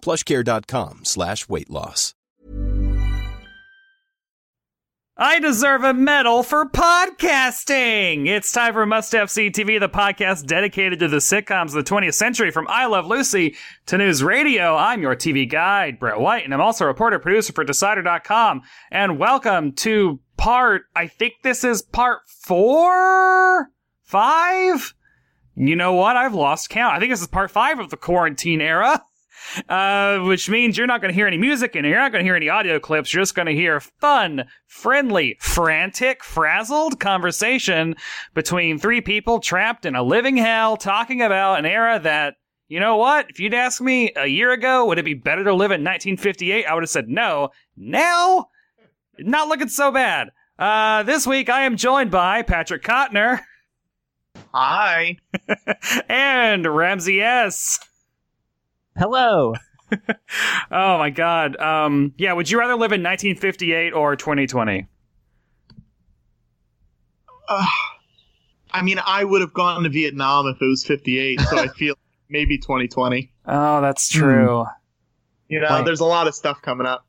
plushcare.com slash weight loss. I deserve a medal for podcasting. It's time for Must See TV, the podcast dedicated to the sitcoms of the 20th century from I Love Lucy to News Radio. I'm your TV guide, Brett White, and I'm also a reporter producer for Decider.com. And welcome to part, I think this is part four? Five? You know what? I've lost count. I think this is part five of the quarantine era. Uh, which means you're not going to hear any music and you're not going to hear any audio clips. You're just going to hear fun, friendly, frantic, frazzled conversation between three people trapped in a living hell talking about an era that, you know what? If you'd asked me a year ago, would it be better to live in 1958? I would have said no. Now, not looking so bad. Uh, this week I am joined by Patrick Kotner Hi. and Ramsey S. Hello. oh my god. Um yeah, would you rather live in 1958 or 2020? Uh, I mean, I would have gone to Vietnam if it was 58, so I feel maybe 2020. Oh, that's true. You know, Right. there's a lot of stuff coming up.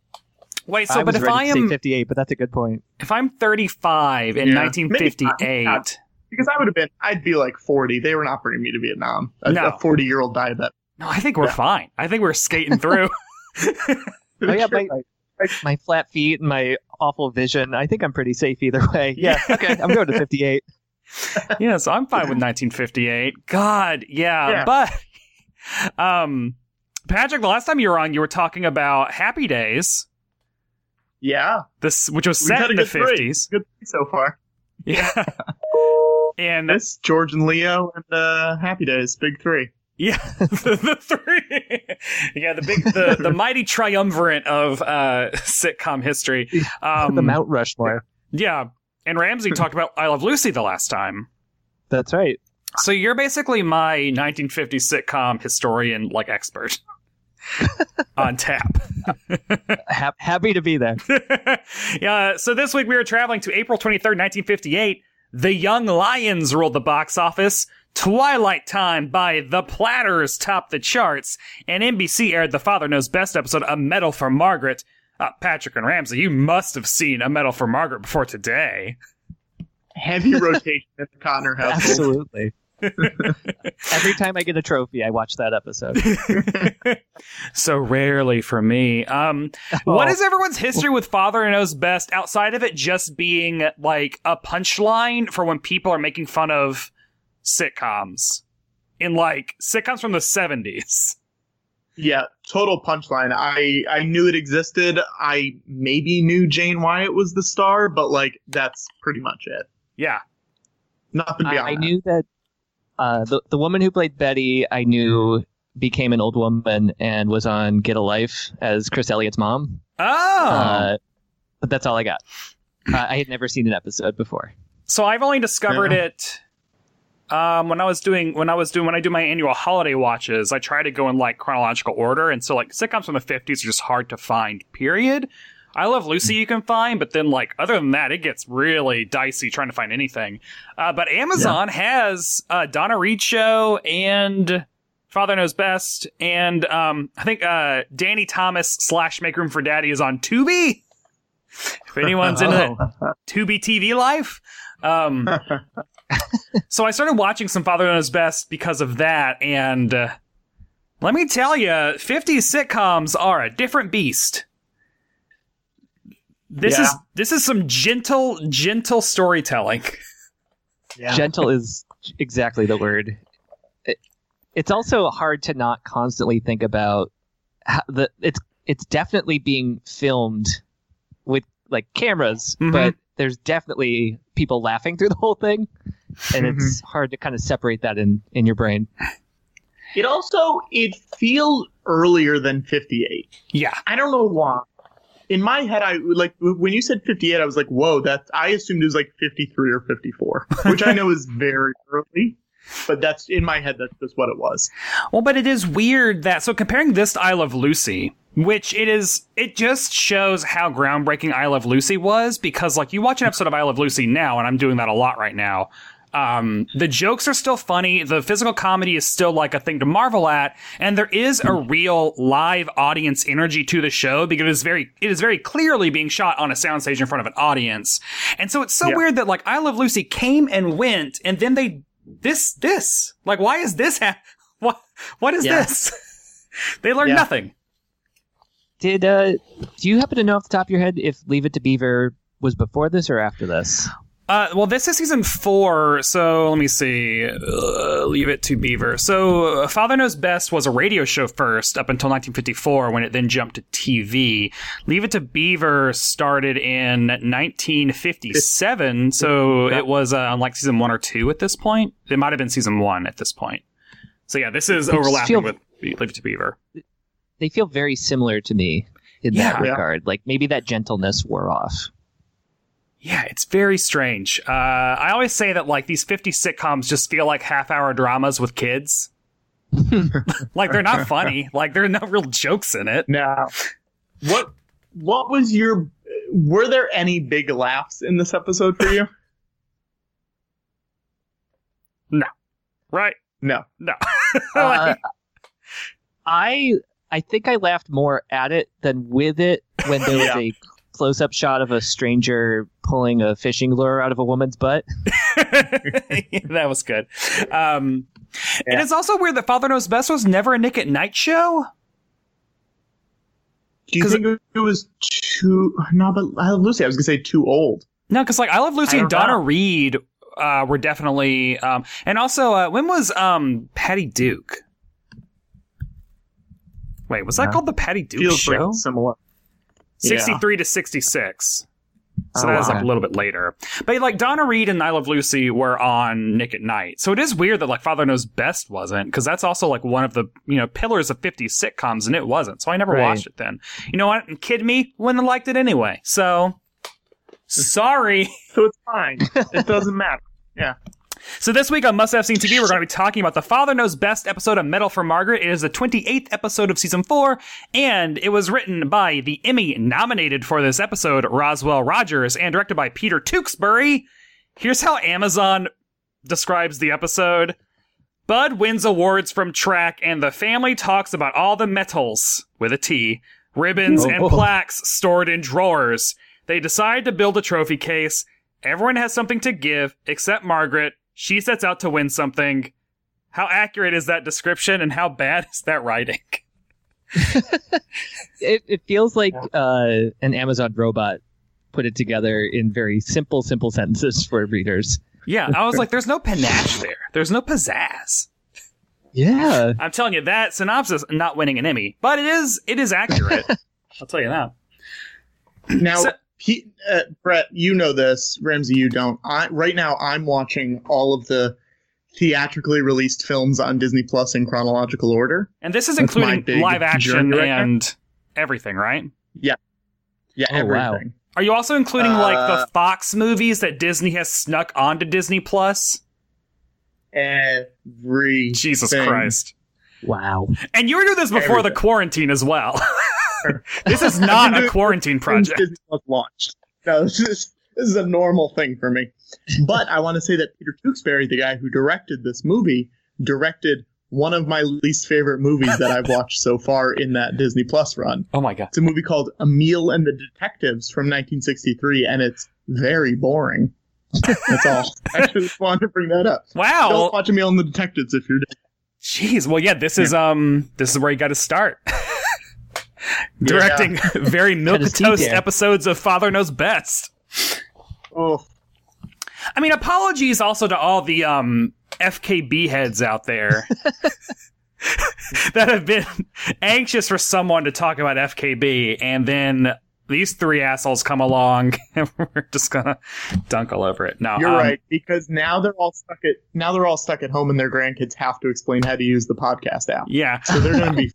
Wait, so I but was if ready I am 58, but that's a good point. if I'm 35 in Yeah. 1958, not. Because I would have been, I'd be like 40. They were not bringing me to Vietnam. A, No. 40 year old diabetic. No, I think we're Yeah. fine. I think we're skating through. Oh yeah, my, my flat feet and my awful vision. I think I'm pretty safe either way. Yeah. Okay, I'm going to 58. yeah, so I'm fine with 1958. God, yeah, Yeah. but um Patrick, the last time you were on, you were talking about Happy Days, yeah. this which was set in the 50s. Good so far. Yeah. and This, George and Leo, and uh, Happy Days, big three. Yeah, the, the three. yeah, the big, the, the mighty triumvirate of uh, sitcom history. Um, the Mount Rushmore. Yeah, and Ramsey talked about I Love Lucy the last time. That's right. So you're basically my 1950s sitcom historian, like expert on tap. Happy to be there. yeah. So this week we were traveling to April 23rd, 1958. The Young Lions ruled the box office. Twilight Time by The Platters topped the charts, and NBC aired the Father Knows Best episode, A Medal for Margaret. Uh, Patrick and Ramsey, you must have seen A Medal for Margaret before today. Heavy rotation at the Connor house. Absolutely. Every time I get a trophy, I watch that episode. so rarely for me. Um, what Oh. is everyone's history with Father Knows Best outside of it just being like a punchline for when people are making fun of sitcoms? In like sitcoms from the 70s. Yeah, total punchline. I I knew it existed. I maybe knew Jane Wyatt was the star, but like that's pretty much it. Yeah. Nothing I, beyond I that. knew that uh, the the woman who played Betty, I knew became an old woman and was on Get a Life as Chris Elliott's mom. Oh. Uh, but that's all I got. Uh, I had never seen an episode before. so I've only discovered Yeah. it um, when I was doing when I was doing when I do my annual holiday watches. I try to go in like chronological order, and so like sitcoms from the 50s are just hard to find. Period. I love Lucy you can find, but then like other than that, it gets really dicey trying to find anything. Uh, but Amazon has uh, Donna Reed show and Father Knows Best, and um, I think uh, Danny Thomas slash Make Room for Daddy is on Tubi. If anyone's into that Tubi TV life. Um, so I started watching some Father Knows Best because of that, and uh, let me tell you, 50s sitcoms are a different beast. This Yeah. is this is some gentle, gentle storytelling. Yeah. Gentle is exactly the word. It, it's also hard to not constantly think about how the it's it's definitely being filmed with like cameras, Mhm. but there's definitely people laughing through the whole thing, and mm-hmm. it's hard to kind of separate that in in your brain. It also it feels earlier than 58. Yeah, I don't know why. In my head, I like when you said 58, I was like, "Whoa!" That I assumed it was like 53 or 54, which I know is very early, but that's in my head. That's just what it was. Well, but it is weird that so comparing this to I Love Lucy, which it is, it just shows how groundbreaking I Love Lucy was because like you watch an episode of I Love Lucy now, and I'm doing that a lot right now. Um, the jokes are still funny. The physical comedy is still like a thing to marvel at, and there is a real live audience energy to the show because it is very, it is very clearly being shot on a soundstage in front of an audience. And so it's so Yeah. weird that like I Love Lucy came and went, and then they this this like why is this ha- what what is Yeah. this? they learned Yeah. nothing. Did uh, do you happen to know off the top of your head if Leave It to Beaver was before this or after this? Uh, well, this is season four, so let me see. Uh, leave it to Beaver. So, uh, Father Knows Best was a radio show first up until 1954 when it then jumped to TV. Leave It to Beaver started in 1957, so it was uh, like season one or two at this point. It might have been season one at this point. So, yeah, this is overlapping feel- with Leave It to Beaver. They feel very similar to me in Yeah. that Yeah. regard. Like maybe that gentleness wore off. Yeah, it's very strange. Uh, I always say that like these 50 sitcoms just feel like half hour dramas with kids. like they're not funny. Like there are no real jokes in it. No. what what was your? Were there any big laughs in this episode for you? No. Right? No. No. Uh, I I think I laughed more at it than with it when there was Yeah. a close up shot of a stranger pulling a fishing lure out of a woman's butt. that was good. Um, It Yeah. is also weird that Father Knows Best was never a Nick at Night show. Do you think it was too? No, but I love Lucy. I was gonna say too old. No, because like I Love Lucy I and Donna know. Reed uh, were definitely, um, and also uh, when was um, Patty Duke? Wait, was that Yeah. called the Patty Duke Feels show? pretty similar. Yeah. 63 to 66. So Oh, that was like a little bit later. But like Donna Reed and I Love Lucy were on Nick at Night. So it is weird that like Father Knows Best wasn't, because that's also like one of the, you know, pillars of 50s sitcoms and it wasn't. So I never Right. watched it then. You know what? Kid me, wouldn't have liked it anyway. So sorry. So it's fine. it doesn't matter. Yeah. So this week on Must Have Seen TV, we're going to be talking about the Father Knows Best episode of Medal for Margaret. It is the 28th episode of season four, and it was written by the Emmy nominated for this episode, Roswell Rogers, and directed by Peter Tewksbury. Here's how Amazon describes the episode. Bud wins awards from track, and the family talks about all the metals, with a T, ribbons, and Oh. plaques stored in drawers. They decide to build a trophy case. Everyone has something to give, except Margaret. She sets out to win something. How accurate is that description, and how bad is that writing? It, it feels like uh, an Amazon robot put it together in very simple, simple sentences for readers. Yeah, I was like, there's no panache there. There's no pizzazz. Yeah. I'm telling you that synopsis not winning an Emmy, but it is it is accurate. I'll tell you that. Now, So- he, uh, Brett, you know this. Ramsey, you don't. I, right now, I'm watching all of the theatrically released films on Disney Plus in chronological order. And this is That's including live action journey right now. and everything, right? Yeah, Oh, wow. Are you also including like Uh, the Fox movies that Disney has snuck onto Disney Plus? Every Jesus. Christ. Wow. And you were doing this before the quarantine as well. this is not a quarantine project. Launched. No, this is this is a normal thing for me. But I want to say that Peter Tewksbury, the guy who directed this movie, directed one of my least favorite movies that I've watched so far in that Disney Plus run. Oh my god. It's a movie called Emile and the Detectives from 1963, and it's very boring. That's all. I just wanted to bring that up. Wow. Don't watch Emile and the Detectives if you're. Jeez. Well, yeah. This is um. This is where you got to start. directing very milk Cut his toast episodes of Father Knows Best. Oh, I mean, apologies also to all the um, FKB heads out there that have been anxious for someone to talk about FKB, and then these three assholes come along, and we're just gonna dunk all over it. No, you're um, right because now they're all stuck at now they're all stuck at home and their grandkids have to explain how to use the podcast app. Yeah, So they're going to be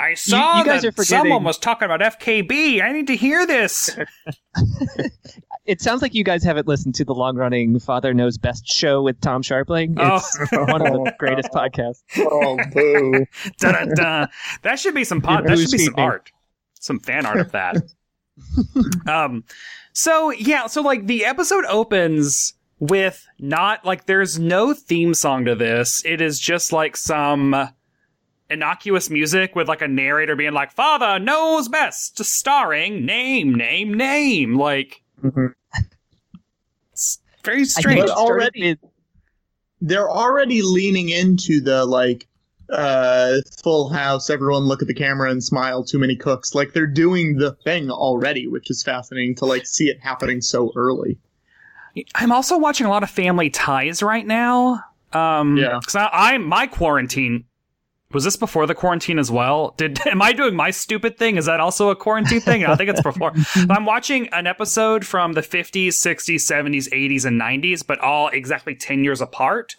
I saw you guys that are forgetting- someone was talking about FKB. I need to hear this. It sounds like you guys haven't listened to the long-running Father Knows Best show with Tom Scharpling. Oh. It's one of the greatest podcasts. oh boo. Dun-dun-dun. That should be some pod. That should be some art, some fan art of that. um, so yeah, so like the episode opens with not like there's no theme song to this. It is just like some innocuous music with like a narrator being like "Father knows best," starring name, name, name. Like Mhm. it's very strange. it But already- They're already leaning into the like uh full house everyone look at the camera and smile too many cooks like they're doing the thing already which is fascinating to like see it happening so early I'm also watching a lot of Family Ties right now. Um, Yeah. Because I, I, my quarantine was this before the quarantine as well. Did am I doing my stupid thing? Is that also a quarantine thing? I think it's before. I'm watching an episode from the 50s, 60s, 70s, 80s, and 90s, but all exactly 10 years apart.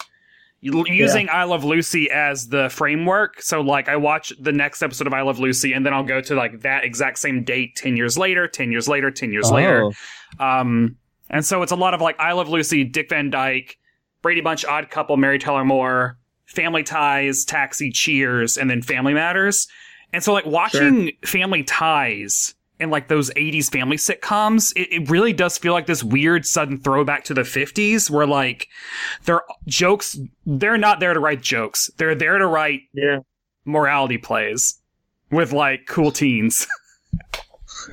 Using I Love Lucy as the framework. So, like, I watch the next episode of I Love Lucy, and then I'll go to, like, that exact same date 10 years later, 10 years later, 10 years later. Oh. Um, and so it's a lot of like I Love Lucy, Dick Van Dyke, Brady Bunch, Odd Couple, Mary Tyler Moore, Family Ties, Taxi, Cheers, and then Family Matters. And so like watching Family Ties and like those 80s family sitcoms, it, it really does feel like this weird sudden throwback to the 50s where like they're jokes, they're not there to write jokes. They're there to write yeah morality plays with like cool teens.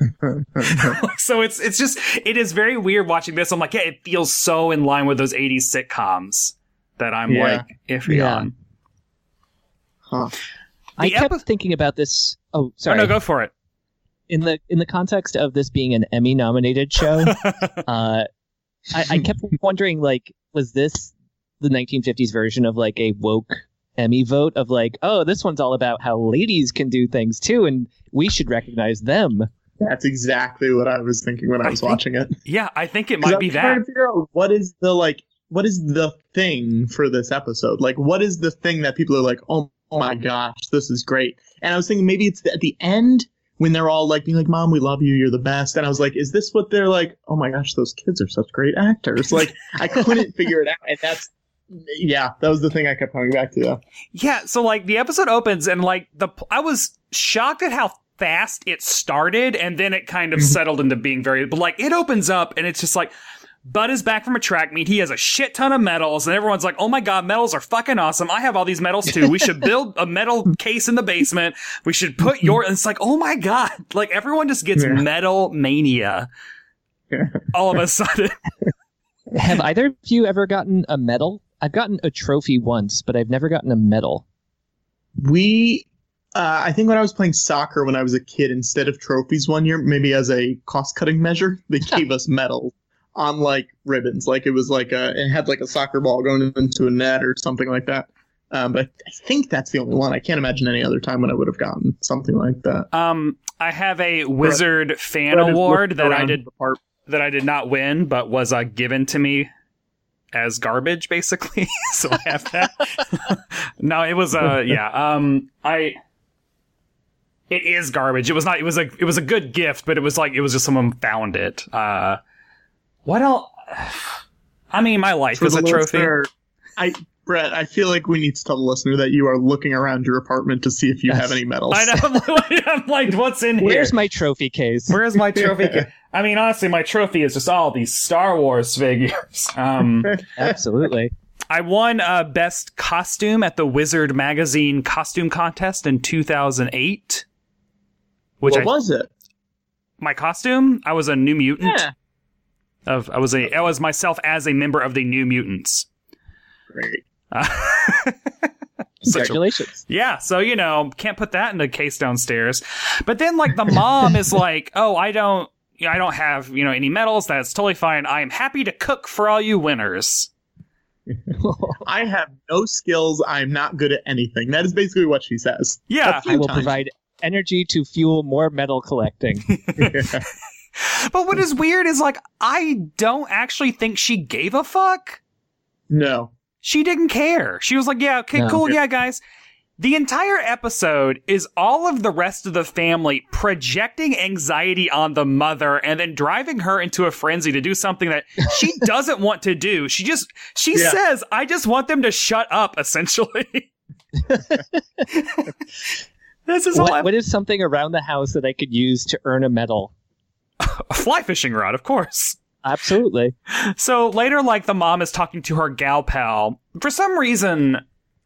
so it's it's just it is very weird watching this. I'm like, yeah, it feels so in line with those 80s sitcoms that I'm Yeah. like iffy Yeah. on. huh. I The kept epi- thinking about this. Oh, Oh sorry. no, go for it. in the in the context of this being an Emmy nominated show, uh, I, I kept wondering like, was this the 1950s version of like a woke Emmy vote of like, oh, this one's all about how ladies can do things too, and we should recognize them. that's exactly what i was thinking when i I was think- watching it Yeah, I think it might I'm be trying that. to figure out what is the like what is the thing for this episode? Like what is the thing that people are like oh, oh my gosh this is great. And i was thinking maybe it's at the end when they're all like being like mom we love you you're the best. And i was like is this what they're like oh my gosh those kids are such great actors. Like i couldn't figure it out. And that's yeah that was the thing i kept coming back to. Though. Yeah, so like the episode opens and like the I was shocked at how fast it started and then it kind of mm-hmm. settled into being very but like it opens up and it's just like Bud is back from a track meet. He has a shit ton of medals, and everyone's like, "Oh my god, medals are fucking awesome! I have all these medals too. We should build a medal case in the basement. We should put your." And it's like, "Oh my god!" Like everyone just gets Yeah. medal mania all of a sudden. Have either of you ever gotten a medal? I've gotten a trophy once, but I've never gotten a medal. we uh, i think when i was playing soccer when i was a kid instead of trophies one year maybe as a cost cutting measure they gave us medals on like ribbons like it was like a it had like a soccer ball going into a net or something like that um, but I think that's the only one. I can't imagine any other time when I would have gotten something like that. Um, I have a wizard fan But award that I did that I did not win, but was uh, given to me as garbage, basically. so I have that. no, it was uh yeah. Um, I. It is garbage. It was not. It was a. It was a good gift, but it was like it was just someone found it. Uh, what else? I mean, my life For is a trophy. listener, I Brett, I feel like we need to tell the listener that you are looking around your apartment to see if you Yes. have any medals. I know. I'm like, what's in here? Where's my trophy case? Where's my trophy? Case? I mean, honestly, my trophy is just all these Star Wars figures. Um, Absolutely. I won uh, best costume at the Wizard magazine costume contest in 2008. Which what I, was it? my costume, I was a New Mutant. Yeah. Of I was a I was myself as a member of the New Mutants. Great. Uh, Such a- Congratulations. yeah, so you know, can't put that in the case downstairs. But then like the mom is like, "Oh, I don't I don't have, you know, any medals. That's totally fine. I am happy to cook for all you winners." I have no skills. I'm not good at anything. That is basically what she says. Yeah. I will times. provide energy to fuel more metal collecting. But what is weird is like I don't actually think she gave a fuck. No. She didn't care. She was like, "Yeah, okay, No. cool, yeah, guys." The entire episode is all of the rest of the family projecting anxiety on the mother and then driving her into a frenzy to do something that she doesn't want to do. She just she Yeah. says, "I just want them to shut up." Essentially, this is what, what is something around the house that I could use to earn a medal? a fly fishing rod, of course. Absolutely. So later, like the mom is talking to her gal pal. For some reason,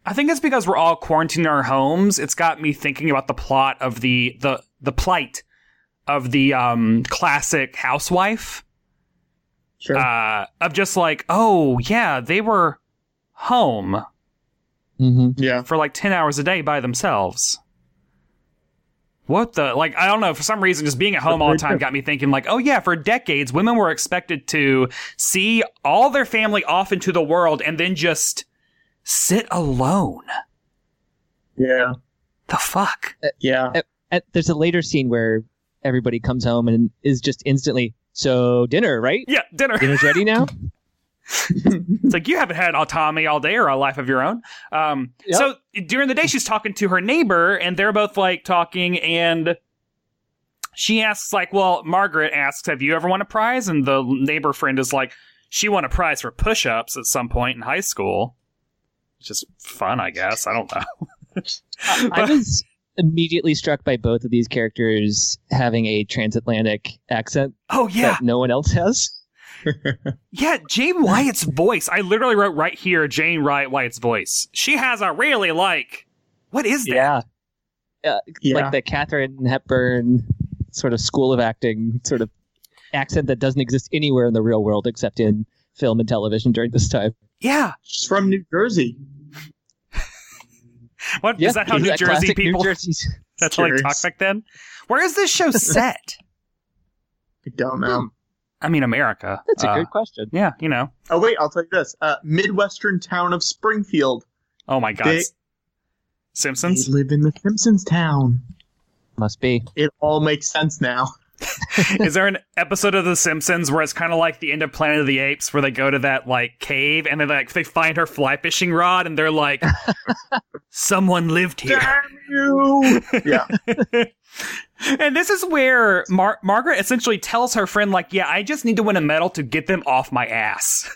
I think it's because we're all quarantined in our homes. It's got me thinking about the plot of the the the plight of the um classic housewife. Sure. Uh, of just like, oh yeah, they were home hmm yeah. for like ten hours a day by themselves. What the like? I don't know. For some reason, just being at home all the time got me thinking like, oh yeah, for decades, women were expected to see all their family off into the world and then just sit alone. Yeah. The fuck? Uh, yeah. And there's a later scene where everybody comes home and is just instantly, so dinner, right? Yeah, dinner. Dinner's ready now? It's like you haven't had autonomy all day or a life of your own. Um, Yep. So during the day, she's talking to her neighbor, and they're both like talking, and she asks, like, "Well, Margaret asks, have you ever won a prize?" And the neighbor friend is like, "She won a prize for push-ups at some point in high school." It's just fun, I guess. I don't know. I was immediately struck by both of these characters having a transatlantic accent Oh yeah, that no one else has. Yeah. Jane Wyatt's voice. I literally wrote right here, Jane Wright Wyatt's voice. She has a really like. What is that? Yeah. Uh, Yeah. Like the Katharine Hepburn sort of school of acting sort of accent that doesn't exist anywhere in the real world except in film and television during this time. Yeah. She's from New Jersey. What is that? How is New that Jersey people? New Jersey's That's how they talk back then. Where is this show set? I don't know. I mean, America. That's a Uh, good question. Yeah, you know. Oh wait, I'll tell you this. Uh, Midwestern town of Springfield. Oh my God. They- S- They Simpsons. live in the Simpsons town. Must be. It all makes sense now. is there an episode of The Simpsons where it's kind of like the end of Planet of the Apes, where they go to that like cave and then like they find her fly fishing rod and they're like, "Someone lived here." Damn you! yeah. And this is where Mar- Margaret essentially tells her friend, like, yeah, I just need to win a medal to get them off my ass.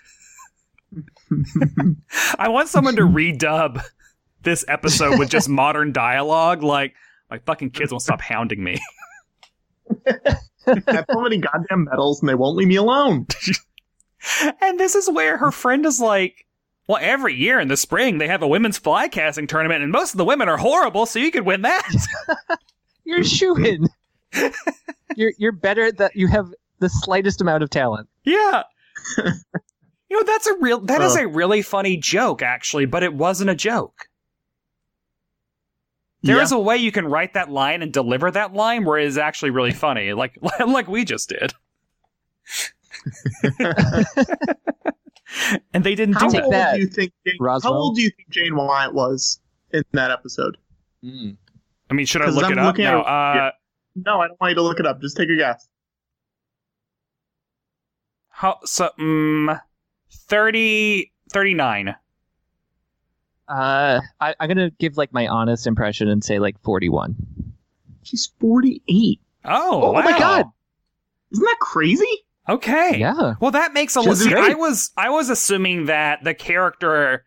I want someone to redub this episode with just modern dialogue. Like, my fucking kids won't stop hounding me. I have so many goddamn medals and they won't leave me alone. and this is where her friend is like, well, every year in the spring, they have a women's fly casting tournament, and most of the women are horrible, so you could win that. You're shooing. you're you're better that you have the slightest amount of talent. Yeah. you know, that's a real that is Uh. a really funny joke actually, but it wasn't a joke. There is yeah. a way you can write that line and deliver that line where it is actually really funny, like like we just did. and they didn't How do Take that. old do you think Jane, How old do you think Jane Wyatt was in that episode? I mean, should I look I'm it up? looking at No. it- Uh, yeah. No, I don't want you to look it up. Just take a guess. how, so, um, 30, 39. Uh, I, I'm gonna give like my honest impression and say like 41. She's 48. Oh, Oh my. God. Isn't that crazy? Okay. Yeah. Well, that makes a Which lot. is See, great. I was I was assuming that the character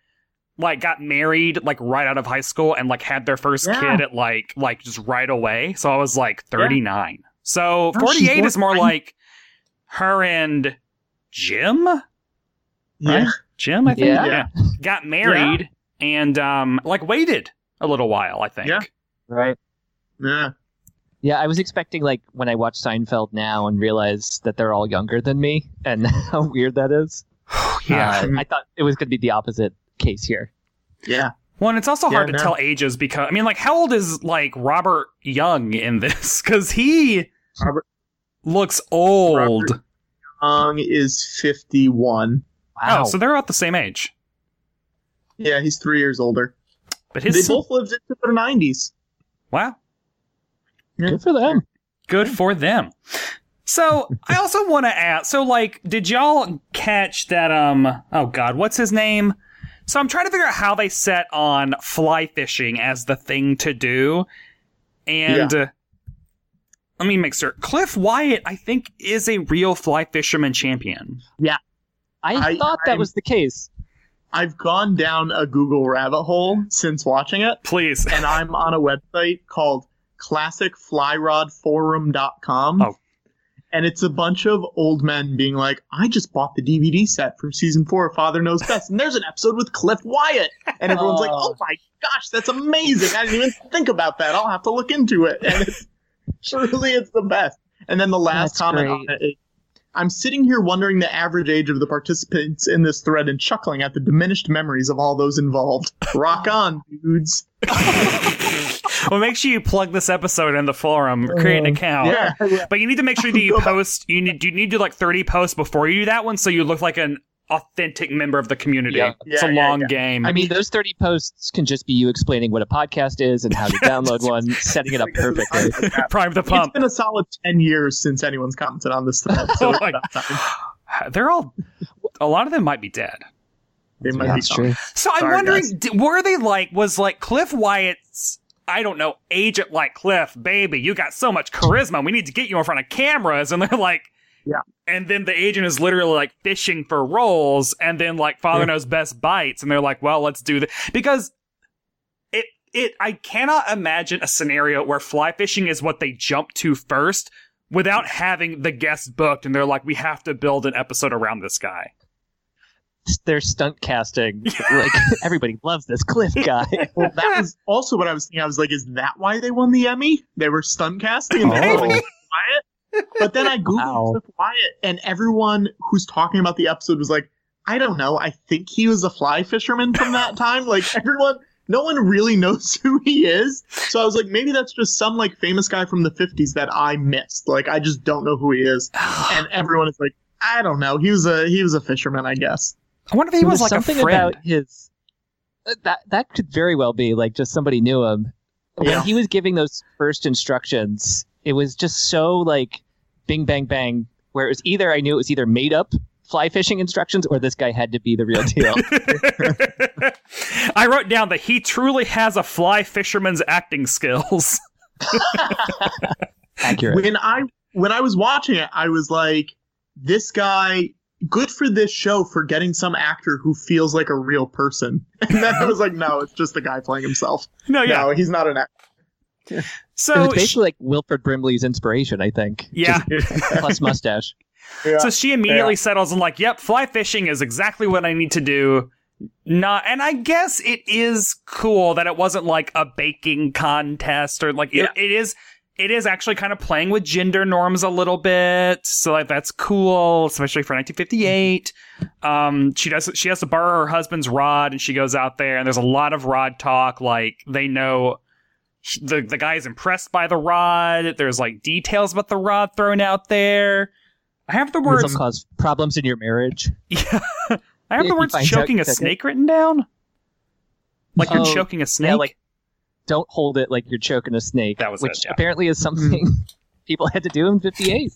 like got married like right out of high school and like had their first Yeah. kid at like like just right away. So I was like 39. So No, 48 is more like her and Jim, Yeah. Right? Jim, I think. Yeah. Got married and um like waited a little while, I think. Yeah. Right. Yeah. Yeah, I was expecting like when I watch Seinfeld now and realize that they're all younger than me and how weird that is. yeah. Uh, I thought it was going to be the opposite case here. Yeah. Well, and it's also Yeah, hard to no. tell ages because I mean, like, how old is like Robert Young in this? Because he Robert- looks old. Robert- Young is 51. Wow. Oh, so they're about the same age. Yeah, he's three years older. But They his both lived into their 90s. wow, Good for them. good for them. So I also want to ask. So, like, did y'all catch that? Um, oh God, what's his name? So I'm trying to figure out how they set on fly fishing as the thing to do, and. Uh, let me make sure. Cliff Wyatt, I think, is a real fly fisherman champion. I, I- thought that I'm- was the case. I've gone down a Google rabbit hole since watching it, Please. and I'm on a website called classicflyrodforum.com. Oh. And it's a bunch of old men being like, I just bought the DVD set from season four of Father Knows Best, and there's an episode with Cliff Wyatt. And everyone's like, Oh. oh my gosh, that's amazing. I didn't even think about that. I'll have to look into it. And it's, truly, it's the best. And then the last That's comment great. on it is, I'm sitting here wondering the average age of the participants in this thread and chuckling at the diminished memories of all those involved. Rock on, dudes. well, make sure you plug this episode in the forum, create an uh, account. Yeah. But you need to make sure that you post. You need you need to do like thirty posts before you do that one, so you look like an authentic member of the community. Yeah. it's a Yeah, yeah, long yeah. game. I mean, those 30 posts can just be you explaining what a podcast is and how to download one, setting it up perfectly. prime the It's pump. been a solid 10 years since anyone's commented on this thread. So Oh my- They're all. A lot of them might be dead. They might be That's true. So I'm wondering, guys. were they like, was like Cliff Wyatt's, I don't know, agent like Cliff, baby, you got so much charisma. We need to get you in front of cameras. And they're like, Yeah. And then the agent is literally like fishing for roles. And then like Father Yeah. Knows Best bites. And they're like, well, let's do this. Because it, it, I cannot imagine a scenario where fly fishing is what they jump to first without having the guest booked. And they're like, we have to build an episode around this guy. Their stunt casting. like, everybody loves this Cliff guy. Well, that was also what I was thinking. I was like, is that why they won the Emmy? They were stunt casting and they were like, Wyatt? But then I Googled Wow. Cliff Wyatt, and everyone who's talking about the episode was like, I don't know. I think he was a fly fisherman from that time. Like, everyone, no one really knows who he is. So I was like, maybe that's just some like famous guy from the 50s that I missed. Like, I just don't know who he is. And everyone is like, I don't know. He was a he was a fisherman, I guess. I wonder if he There was, like something a friend. about his. uh, That that could very well be like just somebody knew him. When Yeah. he was giving those first instructions, it was just so like bing bang bang. Where it was either I knew it was either made up fly fishing instructions or this guy had to be the real deal. I wrote down that he truly has a fly fisherman's acting skills. Accurate. when I when I was watching it, I was like, this guy, good for this show for getting some actor who feels like a real person. And then I was like, no, it's just a guy playing himself. No, yeah. No, he's not an actor. It so was basically like Wilford Brimley's inspiration, I think. yeah. Plus mustache. Yeah. So she immediately settles and like, yep, fly fishing is exactly what I need to do. Not, and I guess it is cool that it wasn't like a baking contest or like it, it is. It is actually kind of playing with gender norms a little bit, so like that's cool, especially for 1958. Um, she does. She has to borrow her husband's rod, and she goes out there, and there's a lot of rod talk. Like they know the the guy is impressed by the rod. There's like details about the rod thrown out there. I have the words This words will cause problems in your marriage. yeah. I have If the words out choking a snake written down. Like you're Oh, choking a snake. Yeah, like don't hold it like you're choking a snake. That was which it, yeah. apparently is something people had to do in '58.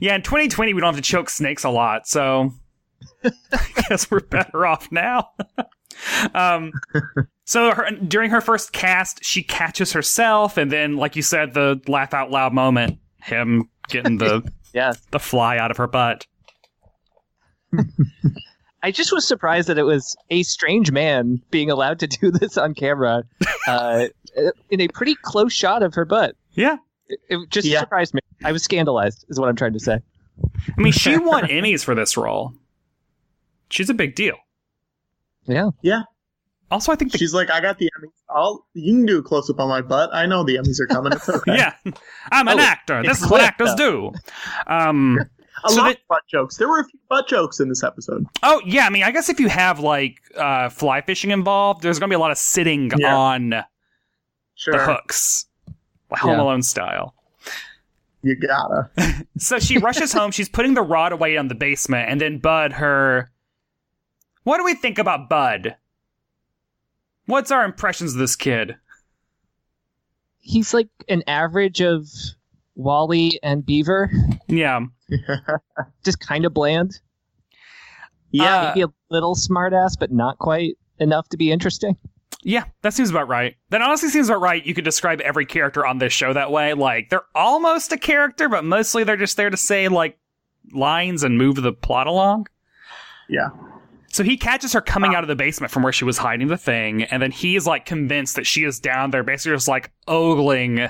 yeah, in 2020 we don't have to choke snakes a lot, so I guess we're better off now. Um, so her, during her first cast, she catches herself, and then, like you said, the laugh out loud moment, him getting the Yeah, the fly out of her butt. I just was surprised that it was a strange man being allowed to do this on camera uh, in a pretty close shot of her butt. Yeah, It, it just Yeah. surprised me. I was scandalized, is what I'm trying to say. I mean, she won Emmys for this role. She's a big deal. Yeah, Yeah. Also, I think the She's like, I got the Emmys. I'll you can do a close up on my butt. I know the Emmys are coming. It's okay. yeah, I'm an Oh, actor. This is what Cliff, actors do. Um, A So lot that- of butt jokes. There were a few butt jokes in this episode. Oh yeah, I mean, I guess if you have like uh, fly fishing involved, there's gonna be a lot of sitting Yeah. on Sure, the hooks, Home Yeah. Alone style. you gotta. So she rushes home. She's putting the rod away in the basement, and then Bud, her. What do we think about Bud? What's our impressions of this kid? He's like an average of Wally and Beaver, Yeah, just kind of bland. Yeah, Uh, Maybe a little smartass, but not quite enough to be interesting. yeah, that seems about right. That honestly seems about right. You could describe every character on this show that way. Like they're almost a character, but mostly they're just there to say like lines and move the plot along. yeah. So he catches her coming out of the basement from where she was hiding the thing, and then he's like convinced that she is down there, basically just like ogling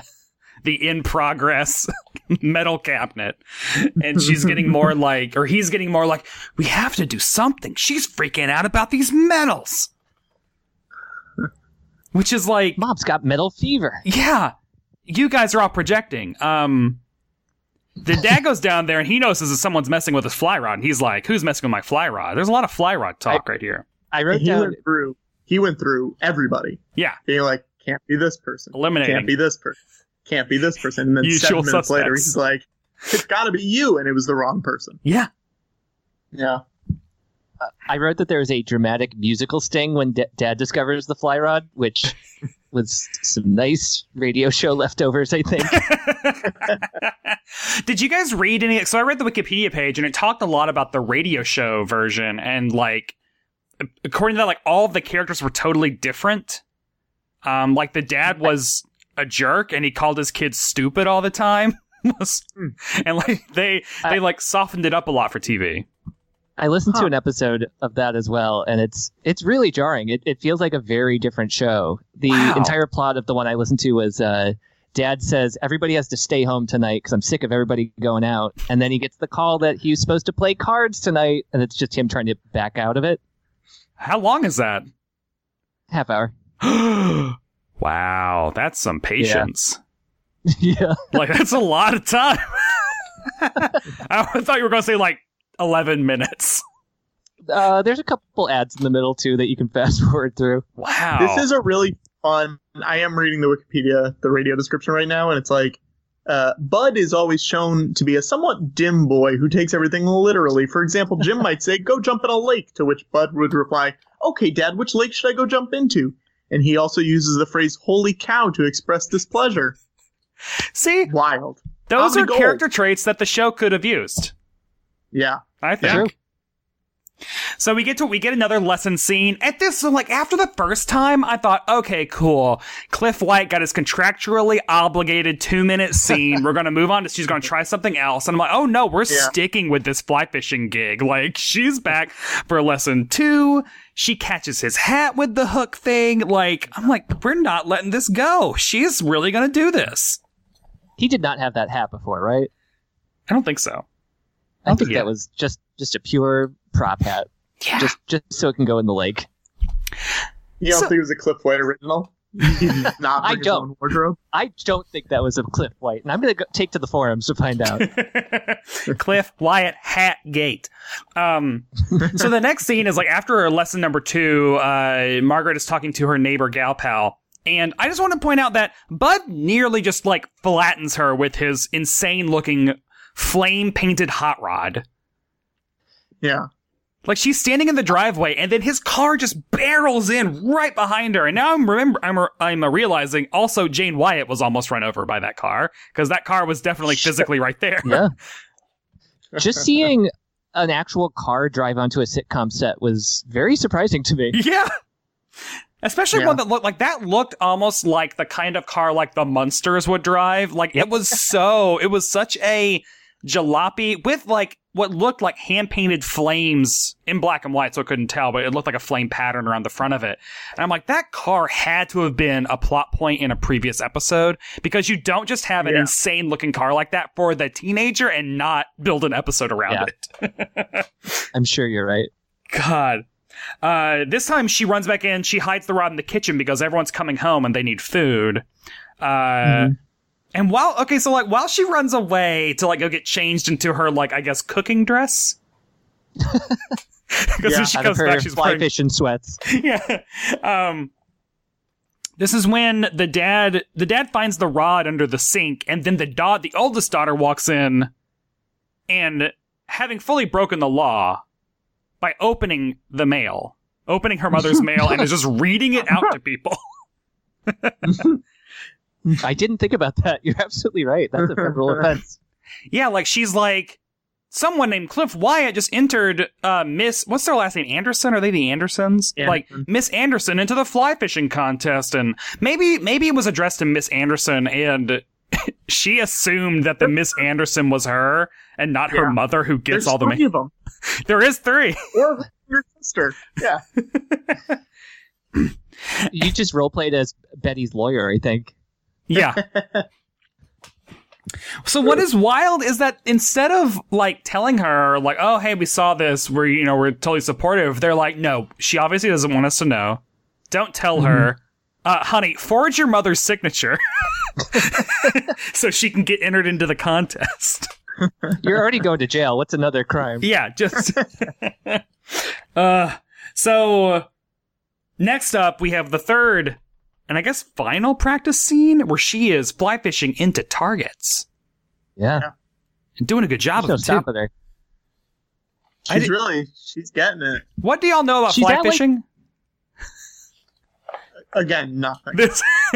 the in progress metal cabinet. And she's getting more like, or he's getting more like, we have to do something. She's freaking out about these metals. Which is like, Mom's got metal fever. yeah, you guys are all projecting. Um, the dad goes down there and he notices that someone's messing with his fly rod. And he's like, who's messing with my fly rod? There's a lot of fly rod talk right here. I wrote He down went through. He went through everybody, Yeah. being like, "Can't be this person. Eliminating. Can't be this person. Can't be this person." And then Usual seven minutes later, he's like, "It's got to be you," and it was the wrong person. Yeah. Yeah. Uh, I wrote that there was a dramatic musical sting when D- Dad discovers the fly rod, which was some nice radio show leftovers, I think. Did you guys read any? So I read the Wikipedia page and it talked a lot about the radio show version and like, according to that, like all of the characters were totally different. Um, like the dad was a jerk and he called his kids stupid all the time. And like they they like softened it up a lot for TV. I listened Huh. to an episode of that as well, and it's it's really jarring. It, it feels like a very different show. The Wow. entire plot of the one I listened to was uh, Dad says everybody has to stay home tonight because I'm sick of everybody going out, and then he gets the call that he's supposed to play cards tonight, and it's just him trying to back out of it. How long is that? Half hour. wow, that's some patience. yeah. Like that's a lot of time. I thought you were going to say like eleven minutes. Uh, there's a couple ads in the middle too that you can fast forward through. Wow, This is a really fun. I am reading the Wikipedia, the radio description right now, and it's like, uh, Bud is always shown to be a somewhat dim boy who takes everything literally. For example, Jim might say, "Go jump in a lake," to which Bud would reply, "Okay, Dad, which lake should I go jump into?" And he also uses the phrase "holy cow" to express displeasure. see Wild. those Tommy are Gold. character traits that the show could have used. Yeah. I think. True. So we get to we get another lesson scene. At this, so like after the first time, I thought, okay, cool. Cliff White got his contractually obligated two minute scene. We're gonna move on to she's gonna try something else. And I'm like, oh no, we're Yeah. sticking with this fly fishing gig. Like she's back for lesson two. She catches his hat with the hook thing. Like I'm like, we're not letting this go. She's really gonna do this. He did not have that hat before, right? I don't think so. I think Yeah. that was just just a pure prop hat, Yeah. just just so it can go in the lake. You don't So- think it was a Cliff White original? Not I his don't. own wardrobe. I don't think that was a Cliff White, and I'm gonna go take to the forums to find out. Cliff Wyatt Hat Gate. Um, so the next scene is like after lesson number two, uh, Margaret is talking to her neighbor gal pal. And I just want to point out that Bud nearly just like flattens her with his insane looking flame painted hot rod. Yeah. Like she's standing in the driveway, and then his car just barrels in right behind her. And now I'm remember I'm I'm realizing also Jane Wyatt was almost run over by that car because that car was definitely physically right there. yeah. Just seeing an actual car drive onto a sitcom set was very surprising to me. Yeah. Especially Yeah. one that looked like that looked almost like the kind of car like the Munsters would drive. Like it was so it was such a jalopy with like what looked like hand painted flames in black and white, so I couldn't tell, but it looked like a flame pattern around the front of it. And I'm like, that car had to have been a plot point in a previous episode because you don't just have an Yeah. insane looking car like that for the teenager and not build an episode around Yeah. it. I'm sure you're right. God. Uh, this time she runs back in. She hides the rod in the kitchen because everyone's coming home and they need food. Uh, And while okay, so like while she runs away to like go get changed into her like I guess cooking dress. Because Yeah, when she comes back, she's fly wearing fishing sweats. yeah. Um, this is when the dad the dad finds the rod under the sink, and then the da- the oldest daughter walks in, and having fully broken the law by opening the mail, opening her mother's mail, and is just reading it out to people. I didn't think about that. You're absolutely right. That's a federal offense. yeah, like she's like. Someone named Cliff Wyatt just entered uh, Miss. What's their last name? Anderson? Are they the Andersons? Like Miss Anderson into the fly fishing contest, and maybe maybe it was addressed to Miss Anderson, and she assumed that the Miss Anderson was her and not her mother who gets There's all the. three Ma- of them. there is three. Or your sister. Yeah. You just role played as Betty's lawyer, I think. Yeah. So what is wild is that instead of like telling her like, oh hey, we saw this, we're you know we're totally supportive. They're like, no, she obviously doesn't want us to know. Don't tell her, uh, honey. Forge your mother's signature so she can get entered into the contest. You're already going to jail. What's another crime? Yeah, just. uh, so next up we have the third and I guess final practice scene where she is fly fishing into targets Yeah. and doing a good job There's no of it too. stopping her. I She's did- really she's getting it. What do y'all know about She's fly at, like- fishing? Again, nothing. This,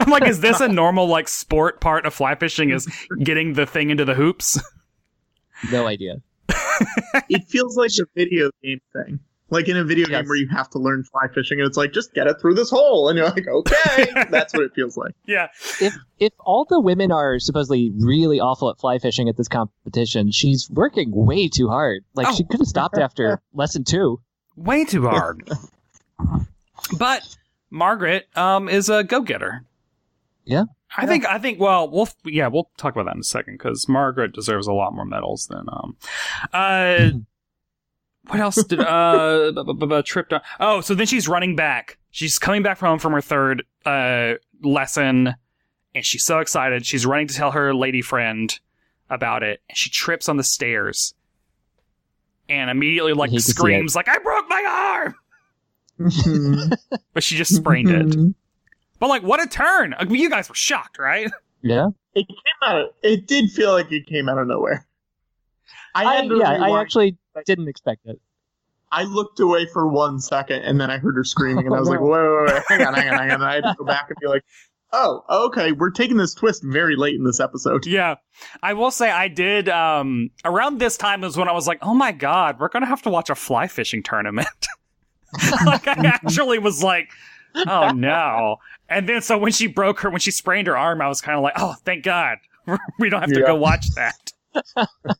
I'm like, is this a normal like sport part of fly fishing? Is getting the thing into the hoops? No idea. it feels like a video game thing. Like in a video Yes. game where you have to learn fly fishing, and it's like just get it through this hole, and you're like, okay, that's what it feels like. yeah, If if all the women are supposedly really awful at fly fishing at this competition, she's working way too hard. Like Oh. she could have stopped after lesson two. way too hard. but Margaret um is a go getter. Yeah. I think I think well we'll yeah we'll talk about that in a second because Margaret deserves a lot more medals than um uh what else did uh b- b- b- tripped on oh so then she's running back she's coming back home from her third uh lesson and she's so excited she's running to tell her lady friend about it and she trips on the stairs and immediately like hate screams like I broke my arm but she just sprained Mm-hmm. it but like what a turn I mean, you guys were shocked right Yeah. It came out. Of, it did feel like it came out of nowhere. I I, had to yeah, I rewind. Actually didn't expect it. I looked away for one second, and then I heard her screaming, and I was Oh, like, no. wait, wait, wait, hang on, hang on, hang on. And I had to go back and be like, oh, okay, we're taking this twist very late in this episode. Yeah. I will say I did um around this time was when I was like, "Oh my god, we're going to have to watch a fly fishing tournament." like I actually was like, "Oh no." And then so when she broke her when she sprained her arm, I was kind of like, "Oh, thank god. we don't have to Yeah. go watch that."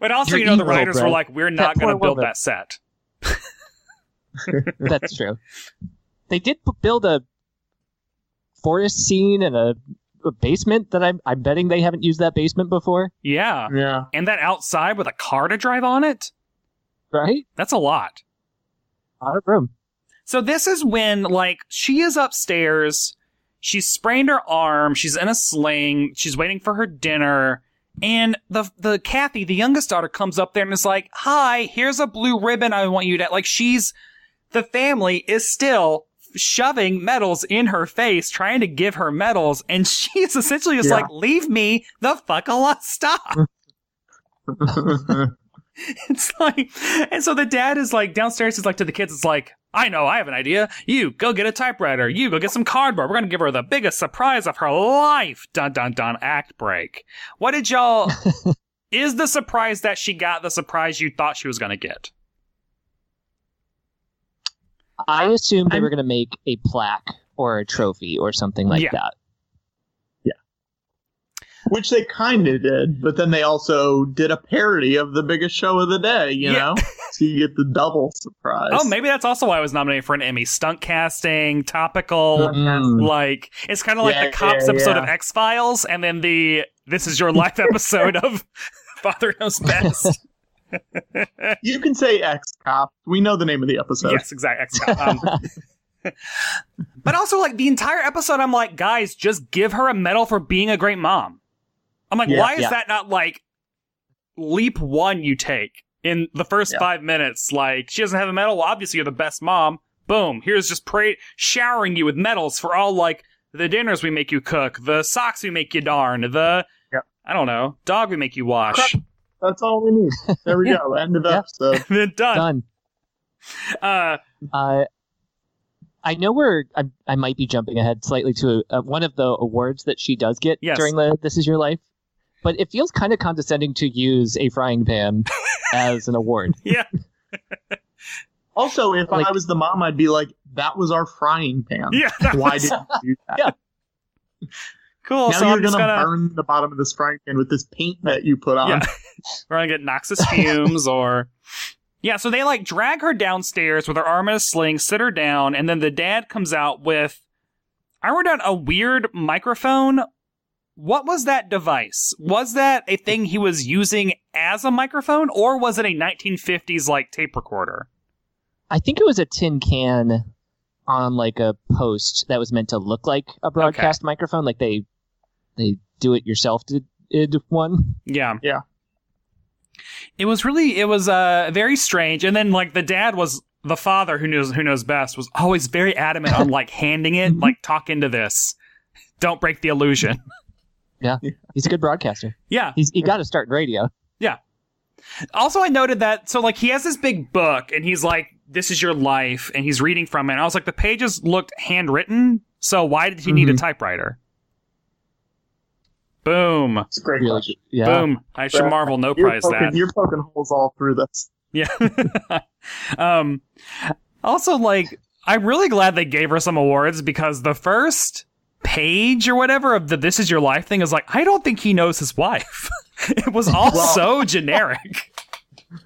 but also, You're you know, the evil, writers were like, "We're not going to build that set." That's true. They did build a forest scene and a, a basement that I'm I'm betting they haven't used that basement before, Yeah. Yeah. And that outside with a car to drive on it? right? That's a lot. Out of room. So this is when like she is upstairs, she's sprained her arm, she's in a sling, she's waiting for her dinner, and the the Kathy, the youngest daughter, comes up there and is like, "Hi, here's a blue ribbon. I want you to like." She's the family is still shoving medals in her face, trying to give her medals, and she's essentially just Yeah. like, "Leave me the fuck alone, stop." It's like, and so the dad is like downstairs. Is like to the kids. It's like, I know, I have an idea. You go get a typewriter. You go get some cardboard. We're gonna give her the biggest surprise of her life. Dun dun dun. Act break. What did y'all? is the surprise that she got the surprise you thought she was gonna get? I assumed they I'm- were going to make a plaque or a trophy or something like Yeah. that. Which they kind of did, but then they also did a parody of the biggest show of the day, you Yeah. know? so you get the double surprise. Oh, maybe that's also why I was nominated for an Emmy. Stunt casting, topical. Mm. Like it's kind of like Yeah, the cops yeah, episode of X Files, and then the This Is Your Life episode of Father Knows Best. You can say X Cop. We know the name of the episode. yes, exactly. X Cop. Um, but also, like the entire episode, I'm like, guys, just give her a medal for being a great mom. I'm like, Yeah. why is Yeah. that not like leap one you take in the first Yeah. five minutes? Like, she doesn't have a medal. Well, obviously, you're the best mom. Boom. Here's just pray showering you with medals for all like the dinners we make you cook, the socks we make you darn, the Yeah. I don't know, dog we make you wash. Crap. That's all we need. There we go. End of Yeah. episode. Then done. Done. Uh, Uh, I know we're. I, I might be jumping ahead slightly to uh, one of the awards that she does get Yes. during the "This Is Your Life," but it feels kind of condescending to use a frying pan as an award. yeah. Also, if Like- I was the mom, I'd be like, "That was our frying pan. Yeah. Why was- didn't you do that? Yeah. Cool. now so you're I'm gonna, gonna burn the bottom of this frying pan with this paint that you put on. Yeah. we're gonna get noxious fumes or yeah so they like drag her downstairs with her arm in a sling sit her down and then the dad comes out with i wrote down a weird microphone what was that device? Was that a thing he was using as a microphone or was it a 1950s like tape recorder? I think it was a tin can on like a post that was meant to look like a broadcast microphone, like they they do it yourself did, did one. yeah. Yeah. it was really it was uh very strange and then like the dad was the father who knows who knows best was always very adamant on like handing it like talk into this. Don't break the illusion Yeah, he's a good broadcaster. yeah He's he got to start in radio. Yeah. Also, I noted that so like he has this big book and he's like, "This is your life," and he's reading from it. And I was like, the pages looked handwritten, so why did he need a Mhm. typewriter? Boom, It's a great. Really, question. yeah. boom! I should marvel no You're prize poking, that. you're poking holes all through this. Yeah. um. Also, like, I'm really glad they gave her some awards because the first page or whatever of the "This Is Your Life" thing is like, I don't think he knows his wife. it was all Well- so generic.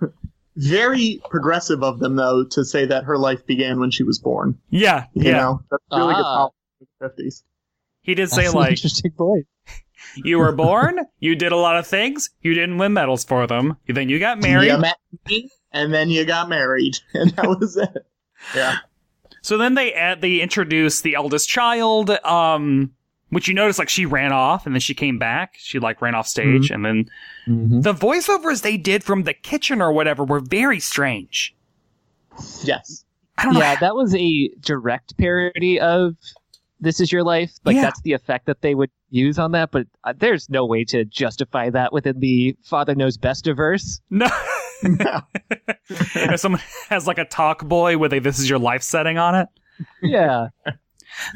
Very progressive of them, though, to say that her life began when she was born. Yeah, You yeah. know, that's really good Ah. policy in the fifties. He did say That's an like, interesting point. You were born, you did a lot of things, you didn't win medals for them. Then you got married. You met me, and then you got married, and that was it. Yeah. So then they add, they introduce the eldest child, um, which you notice like she ran off and then she came back. She like ran off stage and then Mhm. the voiceovers they did from the kitchen or whatever were very strange. Yes. I don't know. Yeah, that was a direct parody of "This Is Your Life." Like Yeah. that's the effect that they would use on that. But uh, there's no way to justify that within the "Father Knows Best" verse. No. if someone has like a talk boy with a "This is your life" setting on it. Yeah,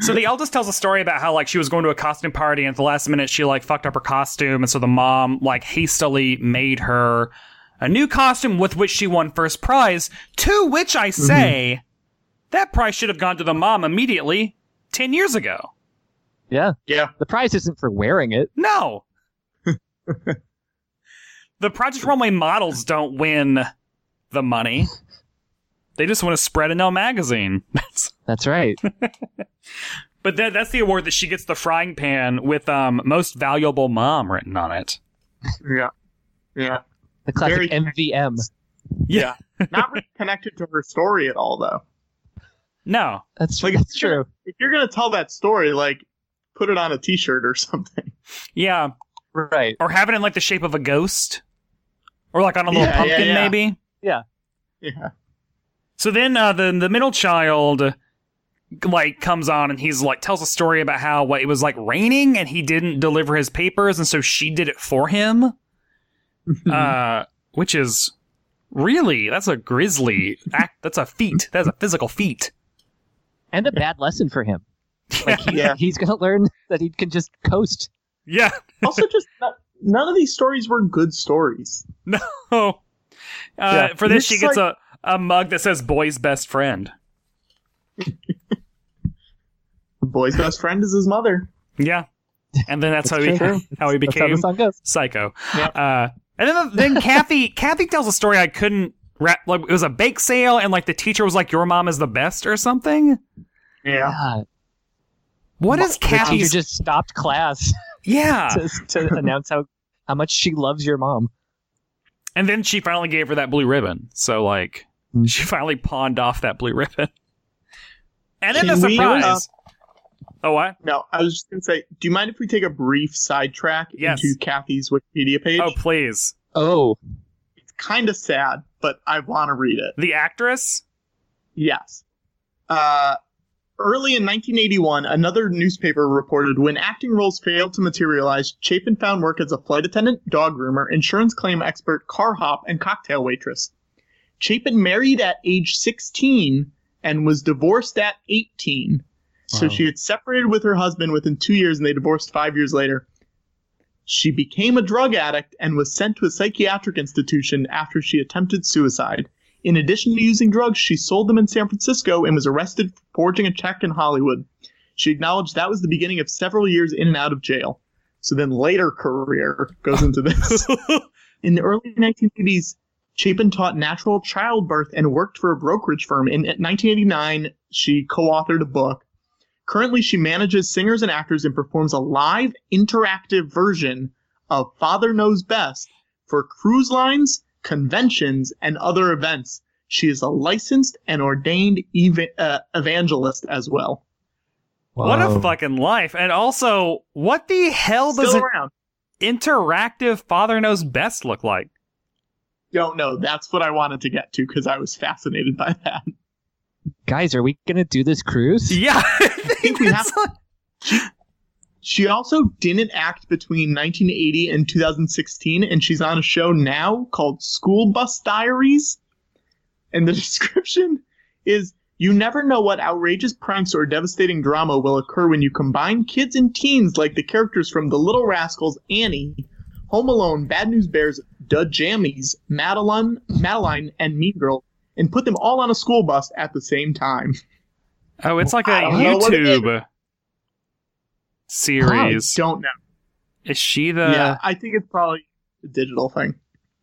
So the eldest tells a story about how like she was going to a costume party and at the last minute she like fucked up her costume and so the mom like hastily made her a new costume with which she won first prize. To which I mm-hmm. say that prize should have gone to the mom immediately 10 years ago. yeah. Yeah. The prize isn't for wearing it. No. the Project Runway models don't win the money. They just want to spread in no magazine. That's That's right. But that, that's the award that she gets the frying pan with um most valuable mom written on it. Yeah. Yeah. The classic Very- MVM. Yeah. Not really connected to her story at all, though. No. That's Like, that's if true. If you're gonna tell that story, like, put it on a T-shirt or something. Yeah. Right. Or have it in like the shape of a ghost. Or like on a little Yeah, yeah, pumpkin yeah. maybe. Yeah, yeah. So then uh, the the middle child like comes on and he's like tells a story about how what it was like raining and he didn't deliver his papers and so she did it for him. uh which is really that's a grisly act that's a feat. That's a physical feat. And a bad lesson for him. Like he, Yeah. he's gonna learn that he can just coast. Yeah. also, just not, none of these stories were good stories. No. Uh, Yeah. For this, she gets like- a, a mug that says "boy's best friend." Boy's best friend is his mother. Yeah, and then that's, That's how he true. how he That's how became song goes. psycho. Yeah. Uh, and then then Kathy Kathy tells a story I couldn't. Wrap, like it was a bake sale, and like the teacher was like, "Your mom is the best" or something. Yeah. God, What is the teacher just stopped class yeah, to, to announce how how much she loves your mom. and then she finally gave her that blue ribbon. So like, Mm. she finally pawned off that blue ribbon. And then Can the we, surprise. uh, oh, what? No, I was just gonna say, do you mind if we take a brief sidetrack Yes. into Kathy's Wikipedia page? Oh, please. Oh, It's kind of sad, but I want to read it. The actress? Yes. Uh, early in 1981, another newspaper reported when acting roles failed to materialize, Chapin found work as a flight attendant, dog groomer, insurance claim expert, car hop, and cocktail waitress. Chapin married at age 16 and was divorced at 18. So Wow. she had separated with her husband within two years and they divorced five years later. She became a drug addict and was sent to a psychiatric institution after she attempted suicide. In addition to using drugs, she sold them in San Francisco and was arrested for forging a check in Hollywood. She acknowledged that was the beginning of several years in and out of jail. So then later career goes into this. in the early 1980s, Chapin taught natural childbirth and worked for a brokerage firm. In 1989, she co-authored a book. Currently, she manages singers and actors and performs a live interactive version of Father Knows Best for cruise lines, conventions, and other events. She is a licensed and ordained eva- uh, evangelist as well. What a fucking life. And also, what the hell does Still an around. interactive Father Knows Best look like? Don't know. That's what I wanted to get to because I was fascinated by that. guys, are we gonna do this cruise? Yeah. I think we that's have- She also didn't act between 1980 and 2016, and she's on a show now called School Bus Diaries. And the description is You never know what outrageous pranks or devastating drama will occur when you combine kids and teens like the characters from The Little Rascals, Annie, Home Alone, Bad News Bears, Da Jammies, Madeline, Madeline, and Mean Girl, and put them all on a school bus at the same time. Oh, it's like a I don't know what it YouTube series. Don't know. Is she the yeah, I think it's probably a digital thing.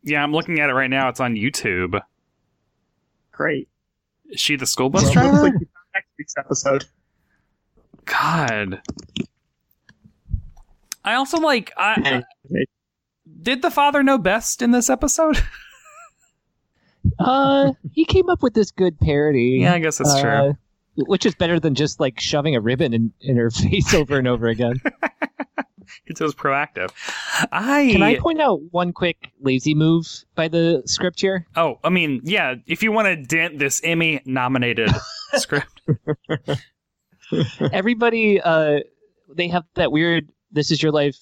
Yeah, I'm looking at it right now. It's on YouTube. Great. Is she the school bus Well, driver? looks like next week's episode. God. I also like I Anyway, did the father know best in this episode? Uh, he came up with this good parody. yeah, I guess that's true. Which is better than just like shoving a ribbon in, in her face over and over again. It was proactive. I, Can I point out one quick lazy move by the script here? Oh, I mean, yeah, if you want to dent this Emmy nominated script. Everybody, uh, they have that weird "This Is Your Life"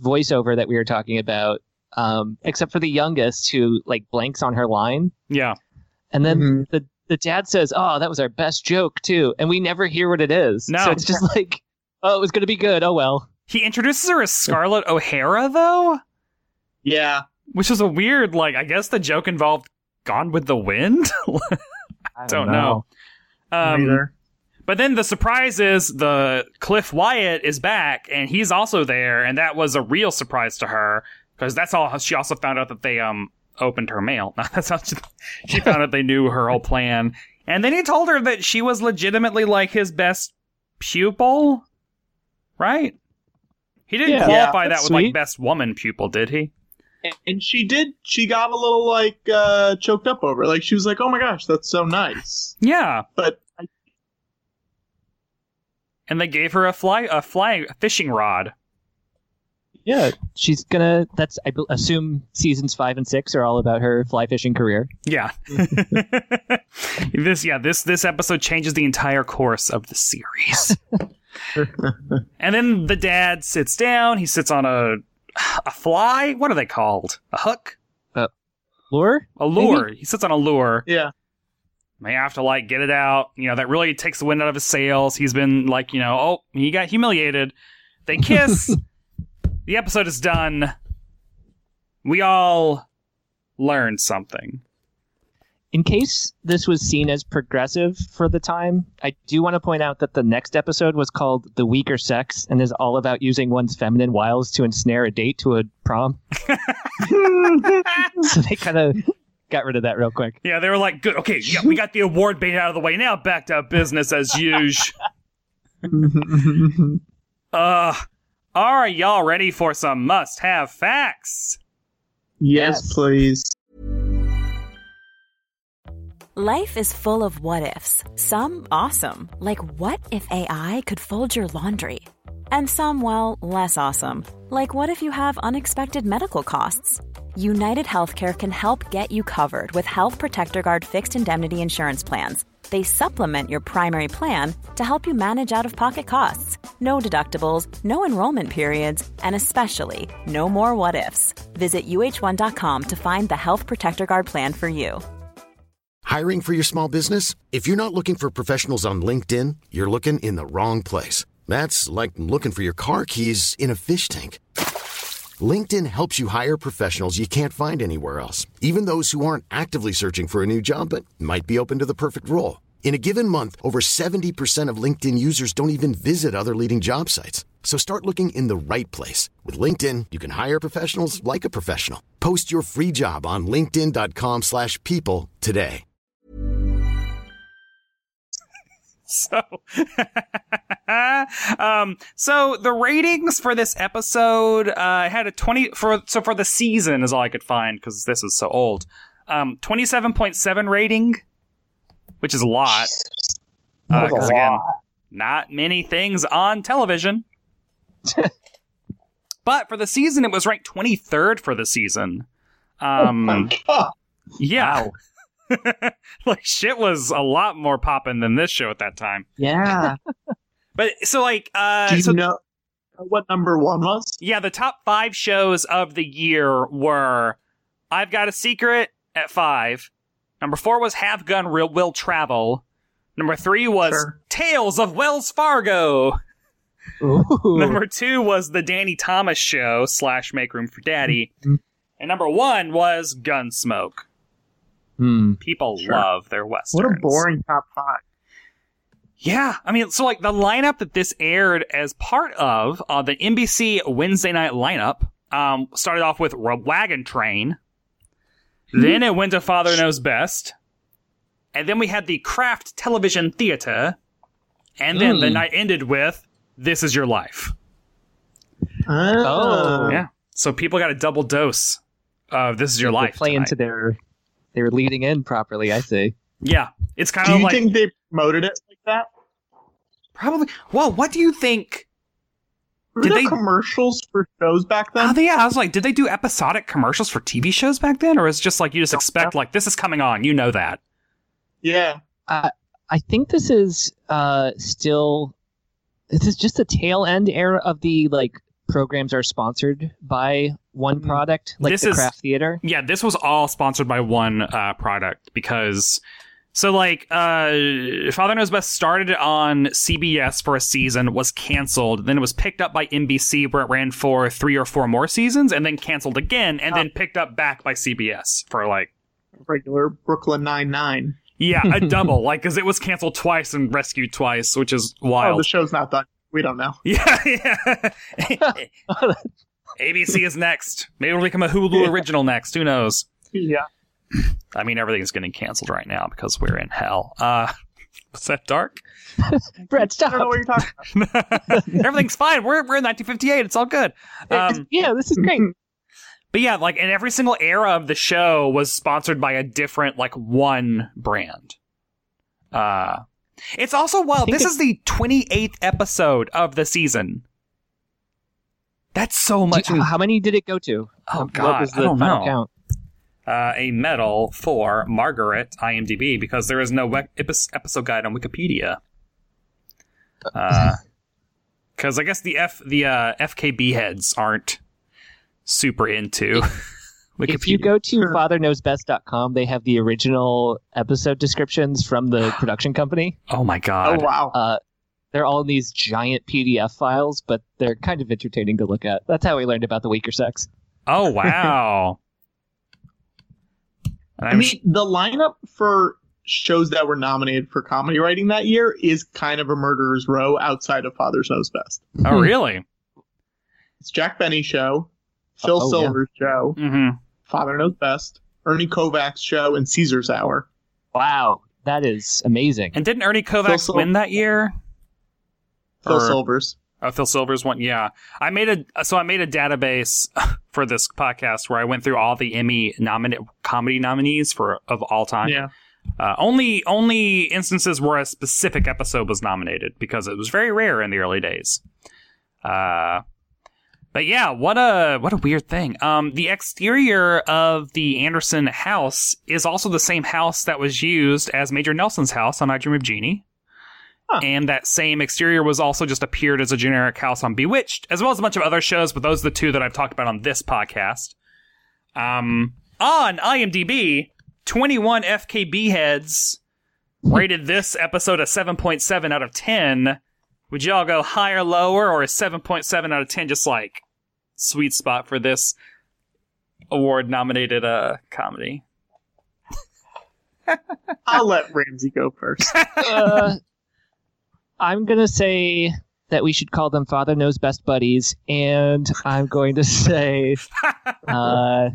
voiceover that we were talking about, um, except for the youngest who like blanks on her line, Yeah. and then Mhm. the the dad says, "Oh, that was our best joke too," and we never hear what it is. No. so it's just like, "Oh, it was gonna be good. Oh well." He introduces her as Scarlett O'Hara though, yeah. which is a weird like I guess the joke involved Gone with the Wind? I Don't know. Um, Neither. But then the surprise is the Cliff Wyatt is back and he's also there, and that was a real surprise to her because that's all. She also found out that they um opened her mail. that's how she, she found out they knew her whole plan, and then he told her that she was legitimately like his best pupil, right? He didn't Yeah. qualify Yeah, that that's with like best woman pupil, did he? And- And she did. She got a little like uh, choked up over. it. Like she was like, "Oh my gosh, that's so nice." Yeah, But I, and they gave her a fly a fly a fishing rod. Yeah, she's gonna. That's I assume seasons five and six are all about her fly fishing career. Yeah. this yeah, this this episode changes the entire course of the series. and then the dad sits down, he sits on a a fly, what are they called? A hook? A lure? A lure. He sits on a lure. yeah. May have to like get it out. You know, that really takes the wind out of his sails. He's been like, you know, oh, he got humiliated. They kiss. the episode is done. We all learned something. In case this was seen as progressive for the time, I do want to point out that the next episode was called "The Weaker Sex" and is all about using one's feminine wiles to ensnare a date to a prom. so they kind of got rid of that real quick. Yeah, they were like, good. Okay, yeah, we got the award bait out of the way. Now back to business as usual. Uh, are y'all ready for some must have facts? yes, Yes. please. Life is full of what ifs. Some awesome, like what if AI could fold your laundry? And some, well, less awesome, like what if you have unexpected medical costs? United Healthcare can help get you covered with Health Protector Guard fixed indemnity insurance plans. They supplement your primary plan to help you manage out of pocket costs. No deductibles, no enrollment periods, and especially no more what ifs. Visit uh1.com to find the Health Protector Guard plan for you. Hiring for your small business? If you're not looking for professionals on LinkedIn, you're looking in the wrong place. That's like looking for your car keys in a fish tank. LinkedIn helps you hire professionals you can't find anywhere else, even those who aren't actively searching for a new job but might be open to the perfect role. In a given month, over 70% of LinkedIn users don't even visit other leading job sites. So start looking in the right place. With LinkedIn, you can hire professionals like a professional. Post your free job on linkedin.com slash people today. So, um, so the ratings for this episode, uh, had a 20 for, so for the season is all I could find because this is so old. Um, 27.7 rating, which is a lot. Uh, 'cause again, not many things on television. but for the season, it was ranked 23rd for the season. Um, God. yeah. like shit was a lot more popping than this show at that time. Yeah. But so like uh Do you so know what number one was? yeah, the top 5 shows of the year were I've Got a Secret at 5. Number 4 was Have Gun Real Will Travel. Number 3 was Sure. Tales of Wells Fargo. Ooh. Number 2 was The Danny Thomas Show slash Make Room for Daddy. Mhm. And number 1 was Gunsmoke. Hmm. People Sure. love their westerns. What a boring top five. Yeah, I mean, so like the lineup that this aired as part of uh, the NBC Wednesday night lineup um, started off with Wagon Train. Then it went to Father Knows Best. And then we had the Kraft Television Theater. And then the Mm. night ended with This Is Your Life. Oh. Yeah. So people got a double dose of This Is Your They Life. play tonight. into their. They were leading in properly, I see. yeah. It's kind Do of you like. think they promoted it like that? probably. Well, what do you think? Were Did there they- commercials for shows back then? Oh, they- yeah, I was like, did they do episodic commercials for TV shows back then, or is it just like you just expect like this is coming on, you know that? yeah. I think this is uh, still. This is just the tail end era of the like programs are sponsored by one Mhm. product, like This the is- Kraft theater. Yeah, this was all sponsored by one uh, product because. So like, uh, Father Knows Best started on CBS for a season, was canceled, then it was picked up by NBC where it ran for three or four more seasons, and then canceled again, and then picked up back by CBS for like Regular Brooklyn Nine Nine. yeah, a double, like because it was canceled twice and rescued twice, which is wild. Oh, the show's not done. We don't know. Yeah, yeah. ABC is next. Maybe it'll become a Hulu original next. Who knows? Yeah. I mean, everything's getting canceled right now because we're in hell. Uh, was that dark? Brett, I don't know what you're talking about. Everything's fine. We're we're in 1958. It's all good. Um, yeah, this is great. but yeah, like, and every single era of the show was sponsored by a different, like, one brand. Uh, it's also wild. This is the 28th episode of the season. That's so much. Do- How many did it go to? Oh What God, was the I don't final know. count? Uh, a medal for Margaret IMDb because there is no we- episode guide on Wikipedia. Because I guess the F the uh, FKB heads aren't super into Wikipedia. If you go to fatherknowsbest.com, they have the original episode descriptions from the production company. oh my god! Oh wow. Uh, they're all in these giant PDF files, but they're kind of entertaining to look at. That's how we learned about the weaker sex. Oh wow! And I mean, sh- the lineup for shows that were nominated for comedy writing that year is kind of a murderer's row outside of Father's Knows Best. oh really? It's Jack Benny show, Phil Oh, yeah. Silvers show, hmm Father Knows Best, Ernie Kovac's show, and Caesar's Hour. Wow, that is amazing. And didn't Ernie Kovacs Sil- win that year? Phil Or- Silvers. Oh, Phil Silvers one. Yeah, I made a so I made a database for this podcast where I went through all the Emmy nominated comedy nominees for of all time. Yeah. Uh, only only instances where a specific episode was nominated because it was very rare in the early days. Uh, but yeah, what a what a weird thing. Um, the exterior of the Anderson house is also the same house that was used as Major Nelson's house on I Dream of Jeannie. Huh. And that same exterior was also just appeared as a generic house on Bewitched, as well as a bunch of other shows, but those are the two that I've talked about on this podcast. Um, on IMDb, 21 FKB heads rated this episode a 7.7 out of 10. Would y'all go higher, lower, or a 7.7 out of 10 just like sweet spot for this award nominated uh, comedy? I'll let Ramsey go first. uh, I'm gonna say that we should call them Father Knows Best buddies, and I'm going to say, uh,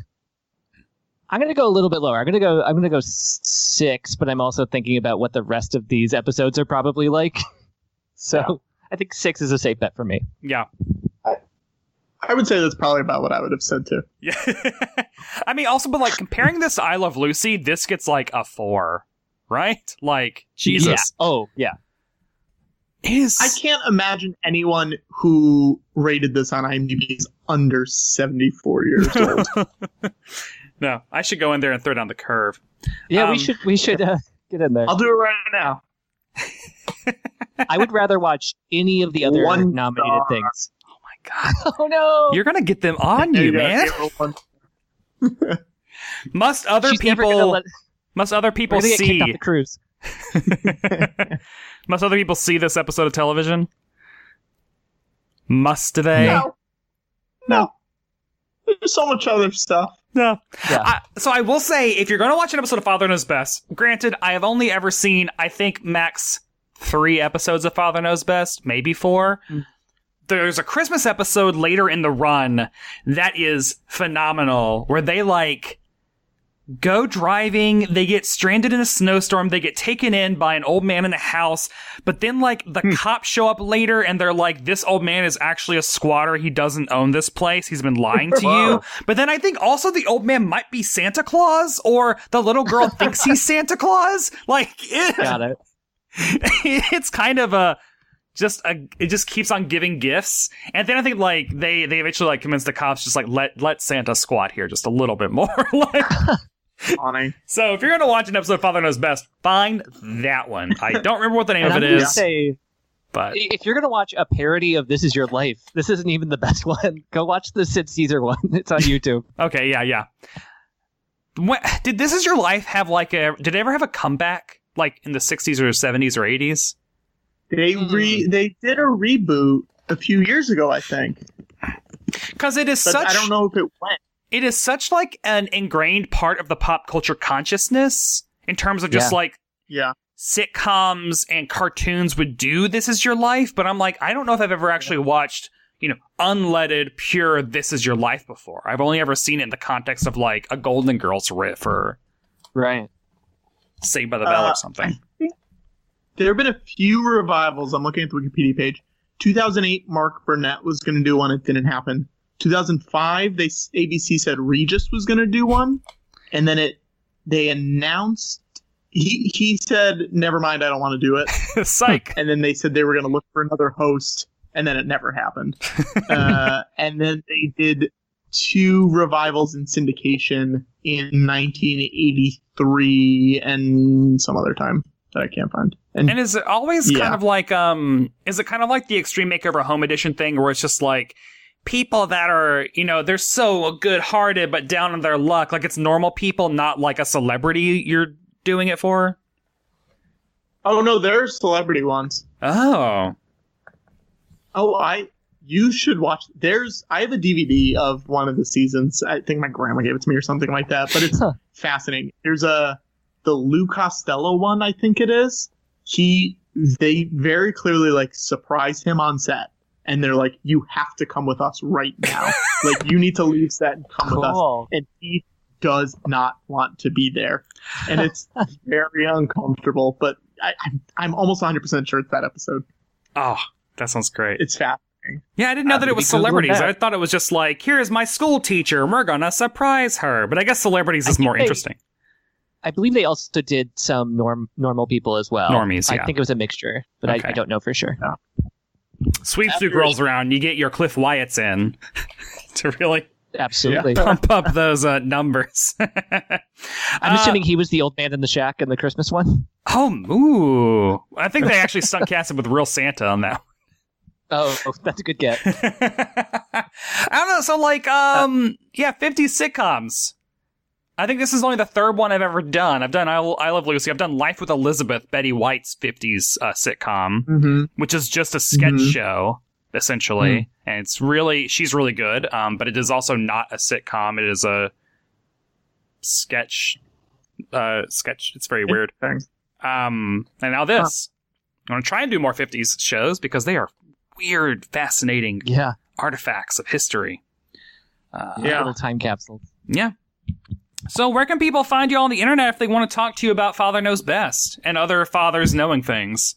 I'm gonna go a little bit lower. I'm gonna go. I'm gonna go six, but I'm also thinking about what the rest of these episodes are probably like. So I think six is a safe bet for me. Yeah. I would say that's probably about what I would have said too. Yeah. I mean, also, but like comparing this to I Love Lucy, this gets like a four, right? Like, Jesus. Yeah. Oh yeah. It is. I can't imagine anyone who rated this on IMDb is under 74 years old. no, I should go in there and throw down the curve. Yeah, Um, we should. We should uh, get in there. I'll do it right now. I would rather watch any of the other One nominated star. things. Oh my god, Oh no! you're gonna get them on you, man. Must other She's people? let, must other people gonna get kicked see? the cruise. must other people see this episode of television? Must they? No. No. There's so much other stuff. No. Yeah. I, so I will say, if you're going to watch an episode of Father Knows Best, granted, I have only ever seen, I think, max three episodes of Father Knows Best, maybe four. Mm. There's a Christmas episode later in the run that is phenomenal, where they like go driving, they get stranded in a snowstorm, they get taken in by an old man in the house, but then like the hmm. cops show up later and they're like, this old man is actually a squatter, he doesn't own this place, he's been lying to you. But then I think also the old man might be Santa Claus, or the little girl thinks he's Santa Claus. Like, it, Got it. it's kind of a just a it just keeps on giving gifts and then i think like they they eventually like convince the cops just like let let santa squat here just a little bit more like Funny. so if you're gonna watch an episode of father knows best find that one i don't remember what the name And of I'm it say, but if you're gonna watch a parody of "This Is Your Life," this isn't even the best one. Go watch the Sid Caesar one. It's on YouTube. okay yeah yeah what, did this is your life have like a did it ever have a comeback like in the 60s or 70s or 80s They hmm. re they did a reboot a few years ago, I think. because it is But such I don't know if it went. It is such like an ingrained part of the pop culture consciousness in terms of just Yeah. like Yeah. sitcoms and cartoons would do this is your life but i'm like i don't know if i've ever actually watched you know unleaded pure this is your life before i've only ever seen it in the context of like a golden girls riff or Right. saved by the bell Uh, or something There have been a few revivals. I'm looking at the Wikipedia page. 2008, Mark Burnett was going to do one. It didn't happen. 2005, they ABC said Regis was going to do one, and then it they announced he he said never mind, I don't want to do it. psych and then they said they were going to look for another host, and then it never happened. uh, and then they did two revivals in syndication in 1983 and some other time that I can't find. And, and is it always kind of like um is it kind of like the extreme makeover home edition thing where it's just like people that are you know they're so good hearted but down on their luck like it's normal people not like a celebrity you're doing it for oh no, they're celebrity ones. oh Oh, I you should watch. There's I have a DVD of one of the seasons. I think my grandma gave it to me or something like that. But it's fascinating. There's a the Lou Costello one. I think it is. He they very clearly like surprise him on set, and they're like, "You have to come with us right now. like you need to leave set and come with us." And he does not want to be there, and it's very uncomfortable. But I, I'm I'm almost 100 percent sure it's that episode. oh that sounds great It's fascinating. yeah i didn't know I'm that it was celebrities i thought it was just like here's my school teacher we're gonna surprise her but i guess celebrities is more they- interesting I believe they also did some norm normal people as well. Normies, yeah. I think it was a mixture, but Okay. I don't know for sure. Sweepstake rolls around, you get your Cliff Wyatts in to really Absolutely. pump up those uh, numbers. I'm Uh, assuming he was the old man in the shack in the Christmas one. Oh, ooh. I think they actually stunt casted with real Santa on that. Oh, that's a good get. I don't know. So, like, um, yeah, 50 sitcoms. I think this is only the third one I've ever done. I've done I, I Love Lucy. I've done Life with Elizabeth, Betty White's 50s uh, sitcom, Mm-hmm. which is just a sketch Mhm. show, essentially. And it's really, she's really good. Um, but it is also not a sitcom. It is a sketch, uh, sketch. It's very weird. Um, and now this. I'm going to try and do more 50s shows because they are weird, fascinating Yeah. artifacts of history. Uh, Yeah. Little time capsules. yeah. So, where can people find you on the internet if they want to talk to you about Father Knows Best and other fathers knowing things?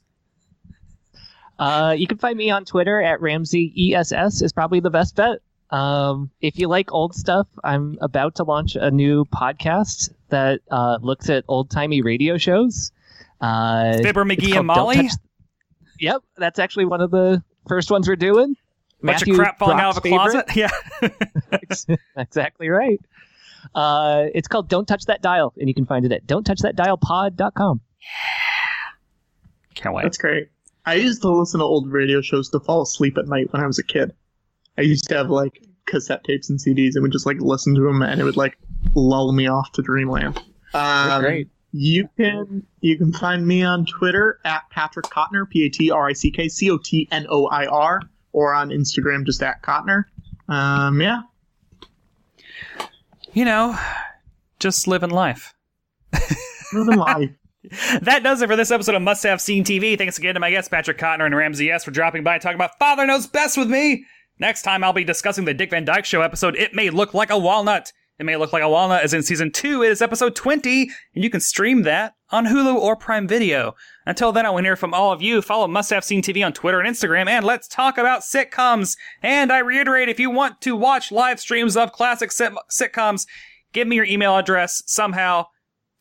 Uh, you can find me on Twitter at Ramsey ESS is probably the best bet. Um, if you like old stuff, I'm about to launch a new podcast that uh, looks at old timey radio shows. Uh, Fibber McGee and Molly? Touch- Yep, that's actually one of the first ones we're doing. Bunch Matthew of crap falling out of a Brock's closet? Yeah. exactly right. Uh, it's called Don't Touch That Dial, and you can find it at don'ttouchthatdialpod.com. Can't wait. That's great. I used to listen to old radio shows to fall asleep at night when I was a kid. I used to have like cassette tapes and CDs and would just like listen to them and it would like lull me off to dreamland. Um, great. You can you can find me on Twitter at Patrick Cotnoir, P A T R I C K C O T N O I R, or on Instagram just at Cotnoir. Um, yeah, You know, just living life. living life. That does it for this episode of Must Have Seen TV. Thanks again to my guests, Patrick Cotnoir and Ramsey S., for dropping by and talking about Father Knows Best with me. Next time, I'll be discussing the Dick Van Dyke Show episode, It May Look Like a Walnut. It May Look Like a Walnut is in season two. It is episode 20, and you can stream that on Hulu or Prime Video. Until then, I want to hear from all of you. Follow Must Have Seen TV on Twitter and Instagram, and let's talk about sitcoms. And I reiterate, if you want to watch live streams of classic sit- sitcoms, give me your email address somehow.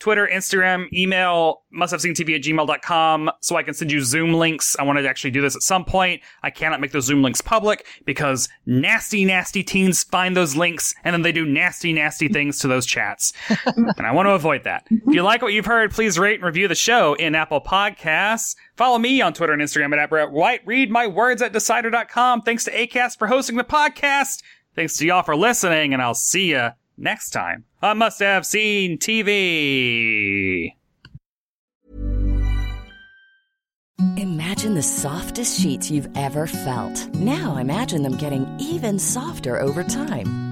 Twitter, Instagram, email, musthaveseen.tv at gmail.com so I can send you Zoom links. I want to actually do this at some point. I cannot make those Zoom links public because nasty, nasty teens find those links and then they do nasty, nasty things to those chats. and I want to avoid that. If you like what you've heard, please rate and review the show in Apple Podcasts. Follow me on Twitter and Instagram at Brett White. Read my words at decider.com. Thanks to ACAST for hosting the podcast. Thanks to y'all for listening, and I'll see you next time on Must Have Seen TV. Imagine the softest sheets you've ever felt. Now imagine them getting even softer over time.